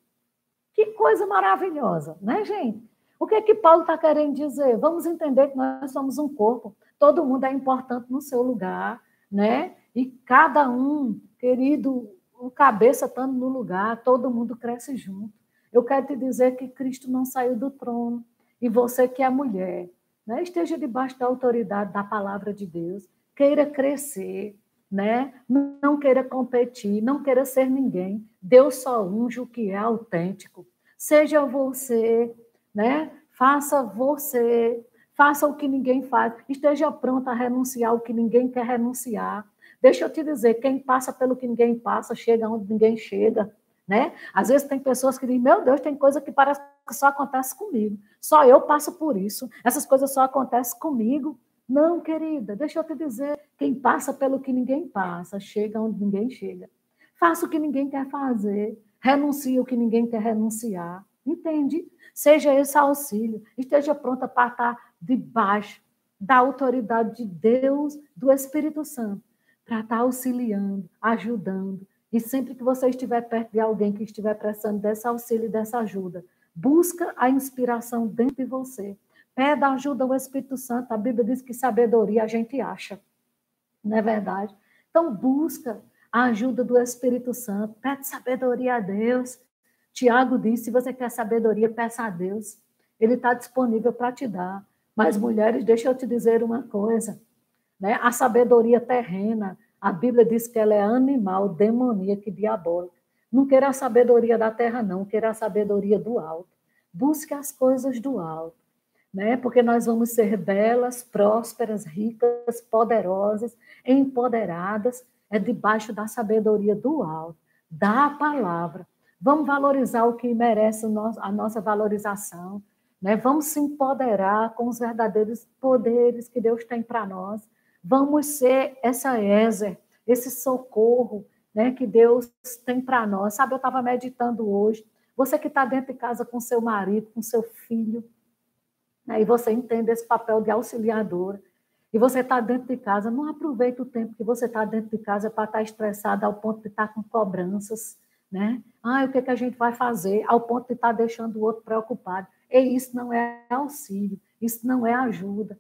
Que coisa maravilhosa, né, gente? O que é que Paulo está querendo dizer? Vamos entender que nós somos um corpo, todo mundo é importante no seu lugar, né? E cada um, querido, o cabeça estando no lugar, todo mundo cresce junto. Eu quero te dizer que Cristo não saiu do trono, e você que é mulher, né? esteja debaixo da autoridade da palavra de Deus, queira crescer, né? Não queira competir, não queira ser ninguém. Deus só unge o que é autêntico. Seja você, né? Faça você, faça o que ninguém faz. Esteja pronto a renunciar o que ninguém quer renunciar. Deixa eu te dizer, quem passa pelo que ninguém passa, chega onde ninguém chega, né? Às vezes tem pessoas que dizem: "Meu Deus, tem coisa que parece que só acontece comigo. Só eu passo por isso. Essas coisas só acontecem comigo." Não, querida, deixa eu te dizer, quem passa pelo que ninguém passa, chega onde ninguém chega. Faça o que ninguém quer fazer, renuncie o que ninguém quer renunciar. Entende? Seja esse auxílio, esteja pronta para estar debaixo da autoridade de Deus, do Espírito Santo, para estar auxiliando, ajudando. E sempre que você estiver perto de alguém que estiver precisando desse auxílio e dessa ajuda, busca a inspiração dentro de você Pede ajuda ao Espírito Santo. A Bíblia diz que sabedoria a gente acha. Não é verdade? Então, busca a ajuda do Espírito Santo. Pede sabedoria a Deus. Tiago disse: se você quer sabedoria, peça a Deus. Ele está disponível para te dar. Mas, mulheres, deixa eu te dizer uma coisa. Né? A sabedoria terrena, a Bíblia diz que ela é animal, demoníaca e diabólica. Não queira a sabedoria da terra, não. Queira a sabedoria do alto. Busque as coisas do alto né? Porque nós vamos ser belas, prósperas, ricas, poderosas, empoderadas, é debaixo da sabedoria do alto, da palavra. Vamos valorizar o que merece a nossa valorização, né? Vamos se empoderar com os verdadeiros poderes que Deus tem para nós. Vamos ser essa Ézer, esse socorro, né, que Deus tem para nós. Sabe, eu estava meditando hoje. Você que está dentro de casa com seu marido, com seu filho, né? e você entende esse papel de auxiliadora, e você está dentro de casa, não aproveita o tempo que você está dentro de casa para estar tá ao ponto de estar tá com cobranças, né? Ah, o que, é que a gente vai fazer? Ao ponto de estar tá deixando o outro preocupado. E isso não é auxílio, isso não é ajuda.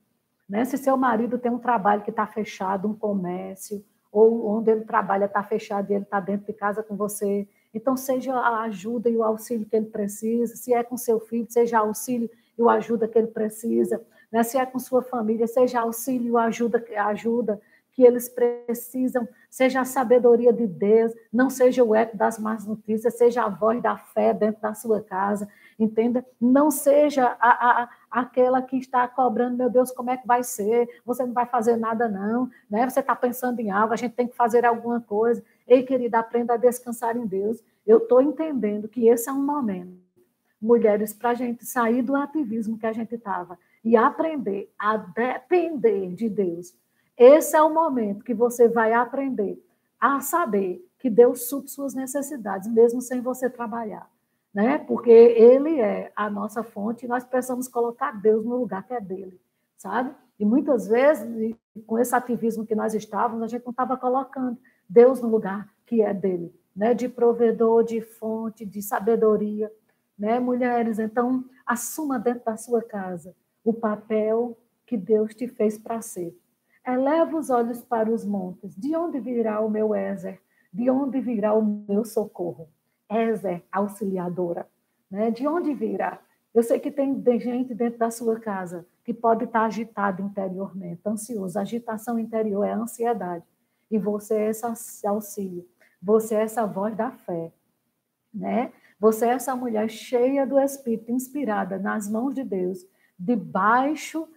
Né? Se seu marido tem um trabalho que está fechado, um comércio, ou onde ele trabalha está fechado e ele está dentro de casa com você, então seja a ajuda e o auxílio que ele precisa. Se é com seu filho, seja auxílio e o ajuda que ele precisa. Né? Se é com sua família, seja auxílio e ajuda, ajuda que eles precisam, seja a sabedoria de Deus, não seja o eco das más notícias, seja a voz da fé dentro da sua casa, entenda? Não seja a, a, aquela que está cobrando, meu Deus, como é que vai ser? Você não vai fazer nada, não, né? Você está pensando em algo, a gente tem que fazer alguma coisa. Ei, querida, aprenda a descansar em Deus. Eu estou entendendo que esse é um momento, mulheres, para a gente sair do ativismo que a gente estava e aprender a depender de Deus. Esse é o momento que você vai aprender a saber que Deus supre suas necessidades, mesmo sem você trabalhar né? Porque ele é a nossa fonte e nós precisamos colocar Deus no lugar que é dele, sabe? E muitas vezes, com esse ativismo que nós estávamos, a gente não estava colocando Deus no lugar que é dele, né? De provedor, de fonte, de sabedoria, né? Mulheres, então assuma dentro da sua casa o papel que Deus te fez para ser. Eleva os olhos para os montes. De onde virá o meu Ézer? De onde virá o meu socorro? Ezer, auxiliadora. Né? De onde virá? Eu sei que tem gente dentro da sua casa que pode estar agitado interiormente, ansioso. agitação interior é ansiedade. E você é esse auxílio. Você é essa voz da fé. Né? Você é essa mulher cheia do Espírito, inspirada nas mãos de Deus, debaixo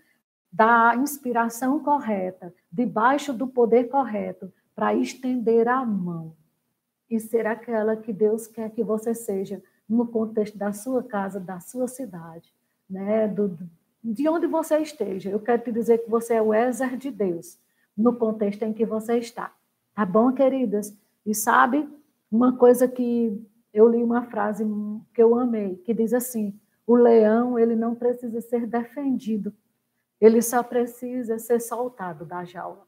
da inspiração correta, debaixo do poder correto, para estender a mão e ser aquela que Deus quer que você seja no contexto da sua casa, da sua cidade, né? Do, de onde você esteja. Eu quero te dizer que você é o Ézer de Deus no contexto em que você está. Tá bom, queridas? E sabe uma coisa que eu li uma frase que eu amei, que diz assim: o leão ele não precisa ser defendido, ele só precisa ser soltado da jaula.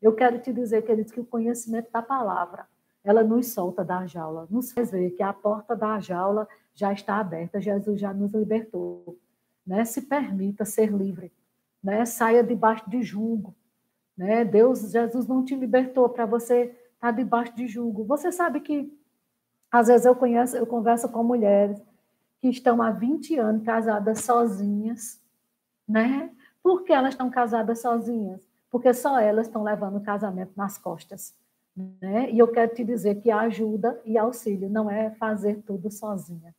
Eu quero te dizer, queridos, que o conhecimento da palavra ela nos solta da jaula, nos faz ver que a porta da jaula já está aberta, Jesus já nos libertou. Né? Se permita ser livre, né? saia debaixo de julgo. Né? Deus, Jesus não te libertou para você estar tá debaixo de julgo. Você sabe que, às vezes, eu, conheço, eu converso com mulheres que estão há 20 anos casadas sozinhas, né? Por que elas estão casadas sozinhas? Porque só elas estão levando o casamento nas costas. Né? E eu quero te dizer que ajuda e auxílio não é fazer tudo sozinha.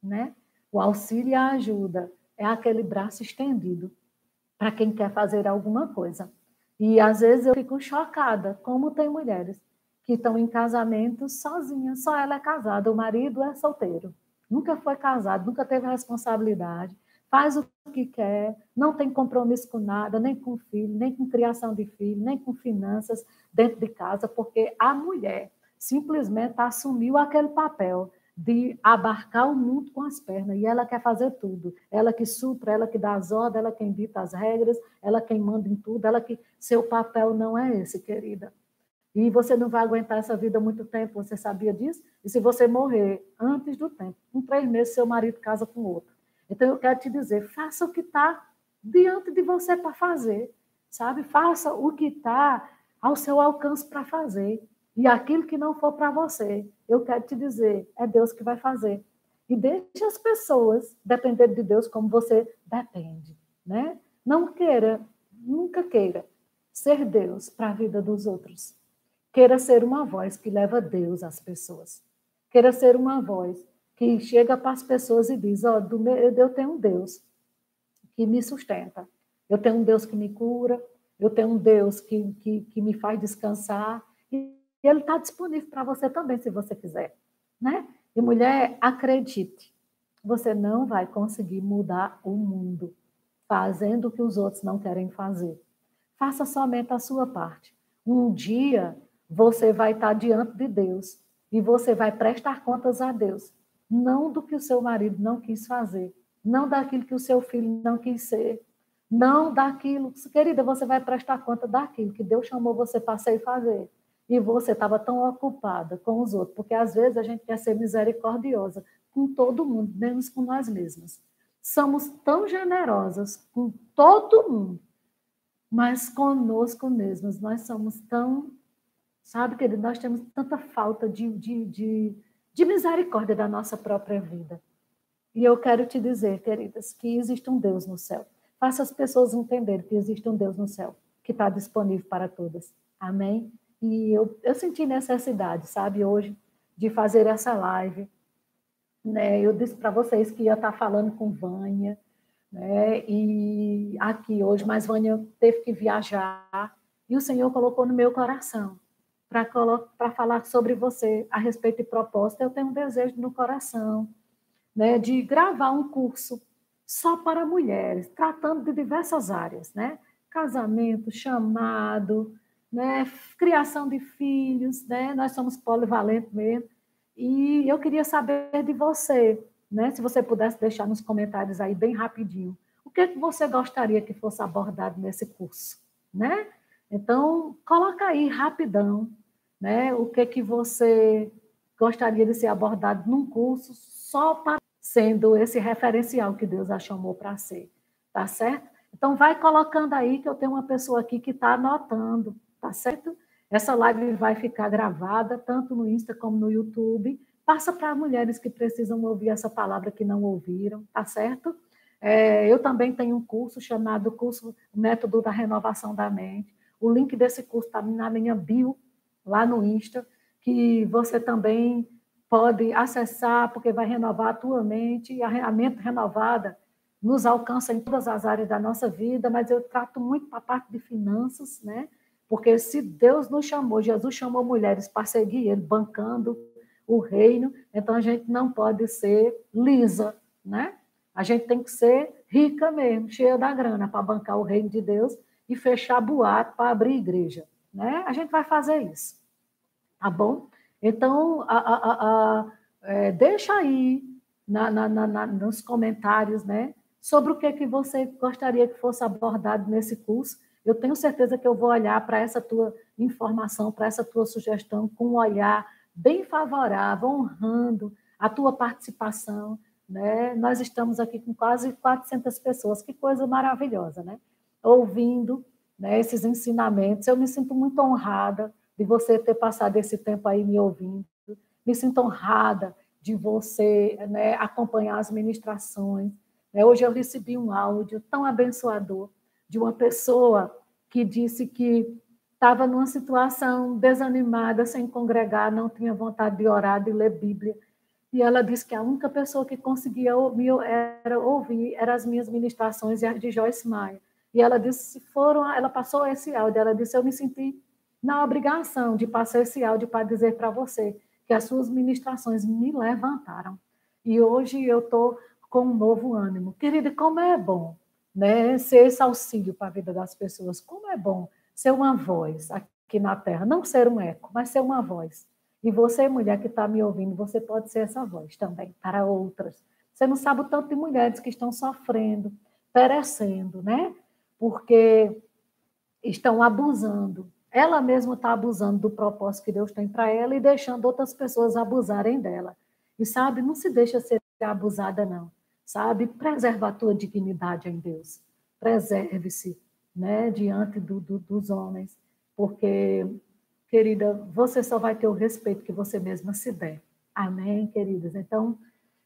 Né? O auxílio e a ajuda é aquele braço estendido para quem quer fazer alguma coisa. E às vezes eu fico chocada como tem mulheres que estão em casamento sozinhas, só ela é casada, o marido é solteiro, nunca foi casado, nunca teve responsabilidade, faz o que quer, não tem compromisso com nada, nem com filho, nem com criação de filho, nem com finanças dentro de casa, porque a mulher simplesmente assumiu aquele papel de abarcar o mundo com as pernas, e ela quer fazer tudo. Ela que supra, ela que dá as ordens, ela quem dita as regras, ela quem manda em tudo, ela que seu papel não é esse, querida. E você não vai aguentar essa vida muito tempo, você sabia disso? E se você morrer antes do tempo, com três meses, seu marido casa com outro. Então, eu quero te dizer, faça o que está diante de você para fazer, sabe? Faça o que está ao seu alcance para fazer. E aquilo que não for para você, eu quero te dizer, é Deus que vai fazer. E deixe as pessoas depender de Deus como você depende, né? Não queira, nunca queira ser Deus para a vida dos outros. Queira ser uma voz que leva Deus às pessoas. Queira ser uma voz que chega para as pessoas e diz: Ó, oh, eu tenho um Deus que me sustenta, eu tenho um Deus que me cura, eu tenho um Deus que, que, que me faz descansar, e Ele está disponível para você também, se você quiser. Né? E mulher, acredite, você não vai conseguir mudar o mundo fazendo o que os outros não querem fazer. Faça somente a sua parte. Um dia você vai estar diante de Deus e você vai prestar contas a Deus não do que o seu marido não quis fazer, não daquilo que o seu filho não quis ser, não daquilo. Querida, você vai prestar conta daquilo que Deus chamou você para ser e fazer. E você estava tão ocupada com os outros, porque às vezes a gente quer ser misericordiosa com todo mundo, menos com nós mesmas. Somos tão generosas com todo mundo, mas conosco mesmas nós somos tão, sabe, querido, nós temos tanta falta de, de, de de misericórdia da nossa própria vida. E eu quero te dizer, queridas, que existe um Deus no céu. Faça as pessoas entenderem que existe um Deus no céu, que está disponível para todas. Amém? E eu, eu senti necessidade, sabe, hoje, de fazer essa live. Né? Eu disse para vocês que ia estar falando com Vânia, né? E aqui hoje, mas Vânia teve que viajar e o Senhor colocou no meu coração para falar sobre você a respeito de proposta. Eu tenho um desejo no coração né, de gravar um curso só para mulheres, tratando de diversas áreas, né? Casamento, chamado, né? criação de filhos, né? Nós somos polivalentes mesmo. E eu queria saber de você, né? Se você pudesse deixar nos comentários aí bem rapidinho, o que, que você gostaria que fosse abordado nesse curso, né? Então, coloca aí rapidão, né? O que que você gostaria de ser abordado num curso só para sendo esse referencial que Deus a chamou para ser, tá certo? Então vai colocando aí que eu tenho uma pessoa aqui que está anotando, tá certo? Essa live vai ficar gravada tanto no Insta como no YouTube. Passa para mulheres que precisam ouvir essa palavra que não ouviram, tá certo? É, eu também tenho um curso chamado curso Método da Renovação da Mente. O link desse curso está na minha bio, lá no Insta, que você também pode acessar, porque vai renovar a tua mente, e a mente renovada nos alcança em todas as áreas da nossa vida, mas eu trato muito para a parte de finanças, né? Porque se Deus nos chamou, Jesus chamou mulheres para seguir Ele, bancando o reino, então a gente não pode ser lisa, né? A gente tem que ser rica mesmo, cheia da grana para bancar o reino de Deus e fechar boato para abrir igreja. Né? A gente vai fazer isso. Tá bom? Então, a, a, a, é, deixa aí na, na, na, nos comentários né, sobre o que, que você gostaria que fosse abordado nesse curso. Eu tenho certeza que eu vou olhar para essa tua informação, para essa tua sugestão, com um olhar bem favorável, honrando a tua participação, né? Nós estamos aqui com quase 400 pessoas, que coisa maravilhosa, né? Ouvindo né, esses ensinamentos. Eu me sinto muito honrada de você ter passado esse tempo aí me ouvindo. Me sinto honrada de você né, acompanhar as ministrações. Né? Hoje eu recebi um áudio tão abençoador de uma pessoa que disse que estava numa situação desanimada, sem congregar, não tinha vontade de orar, de ler Bíblia. E ela disse que a única pessoa que conseguia ouvir era, ouvir eram as minhas ministrações e as de Joyce Maia. E ela disse, foram, ela passou esse áudio, ela disse, eu me senti na obrigação de passar esse áudio para dizer para você que as suas ministrações me levantaram. E hoje eu estou com um novo ânimo. Querida, como é bom né, ser esse auxílio para a vida das pessoas. Como é bom ser uma voz aqui na Terra. Não ser um eco, mas ser uma voz e você, mulher que está me ouvindo, você pode ser essa voz também para outras. Você não sabe o tanto de mulheres que estão sofrendo, perecendo, né? Porque estão abusando. Ela mesma está abusando do propósito que Deus tem para ela e deixando outras pessoas abusarem dela. E sabe, não se deixa ser abusada, não. Sabe? Preserva a tua dignidade em Deus. Preserve-se né, diante do, do, dos homens, porque querida, você só vai ter o respeito que você mesma se der. Amém, queridas? Então,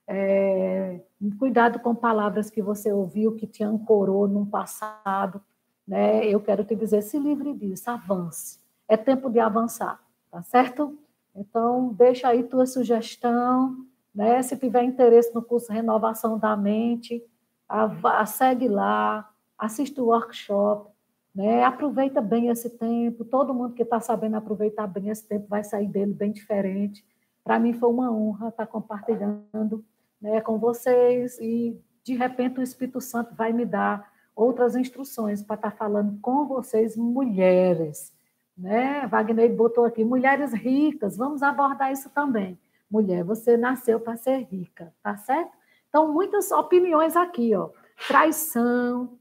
é, cuidado com palavras que você ouviu, que te ancorou no passado. Né? Eu quero te dizer, se livre disso, avance. É tempo de avançar, tá certo? Então, deixa aí tua sugestão, né? Se tiver interesse no curso Renovação da Mente, a, a, segue lá, assiste o workshop, né? Aproveita bem esse tempo. Todo mundo que está sabendo aproveitar bem esse tempo vai sair dele bem diferente. Para mim foi uma honra estar tá compartilhando né, com vocês e de repente o Espírito Santo vai me dar outras instruções para estar falando com vocês, mulheres. Né? Wagner botou aqui, mulheres ricas, vamos abordar isso também. Mulher, você nasceu para ser rica, tá certo? Então, muitas opiniões aqui, ó. Traição,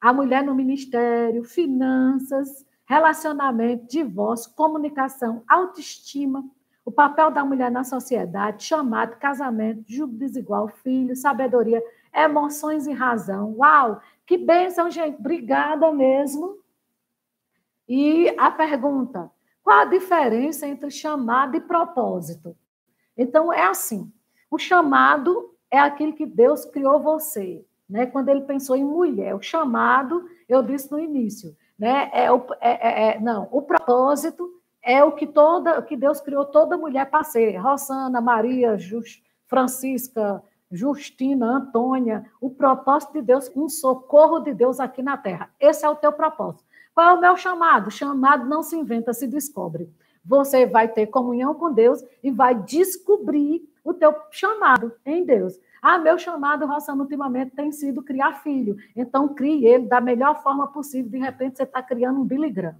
a mulher no ministério, finanças, relacionamento, divórcio, comunicação, autoestima, o papel da mulher na sociedade, chamado, casamento, julgo desigual, filho, sabedoria, emoções e razão. Uau! Que bênção, gente! Obrigada mesmo. E a pergunta: qual a diferença entre chamado e propósito? Então, é assim: o chamado é aquele que Deus criou você né? Quando ele pensou em mulher, o chamado, eu disse no início, né? É o, é, é, é não, o propósito é o que toda, que Deus criou toda mulher para ser. Rosana, Maria, Just, Francisca, Justina, Antônia, o propósito de Deus, um socorro de Deus aqui na terra. Esse é o teu propósito. Qual é o meu chamado? Chamado não se inventa, se descobre. Você vai ter comunhão com Deus e vai descobrir o teu chamado em Deus. Ah, meu chamado, Rossano, ultimamente tem sido criar filho. Então, crie ele da melhor forma possível. De repente, você está criando um Billy Graham.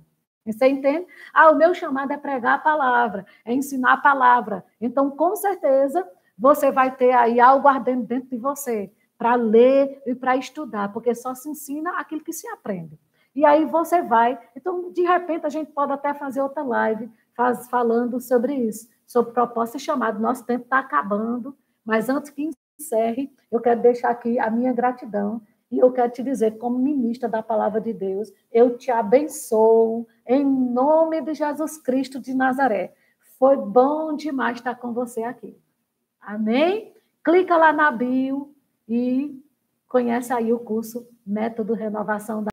Você entende? Ah, o meu chamado é pregar a palavra, é ensinar a palavra. Então, com certeza, você vai ter aí algo ardendo dentro de você para ler e para estudar, porque só se ensina aquilo que se aprende. E aí você vai. Então, de repente, a gente pode até fazer outra live faz, falando sobre isso, sobre proposta e chamado. Nosso tempo está acabando, mas antes que encerre, eu quero deixar aqui a minha gratidão e eu quero te dizer, como ministra da palavra de Deus, eu te abençoo em nome de Jesus Cristo de Nazaré. Foi bom demais estar com você aqui. Amém? Clica lá na bio e conhece aí o curso Método Renovação da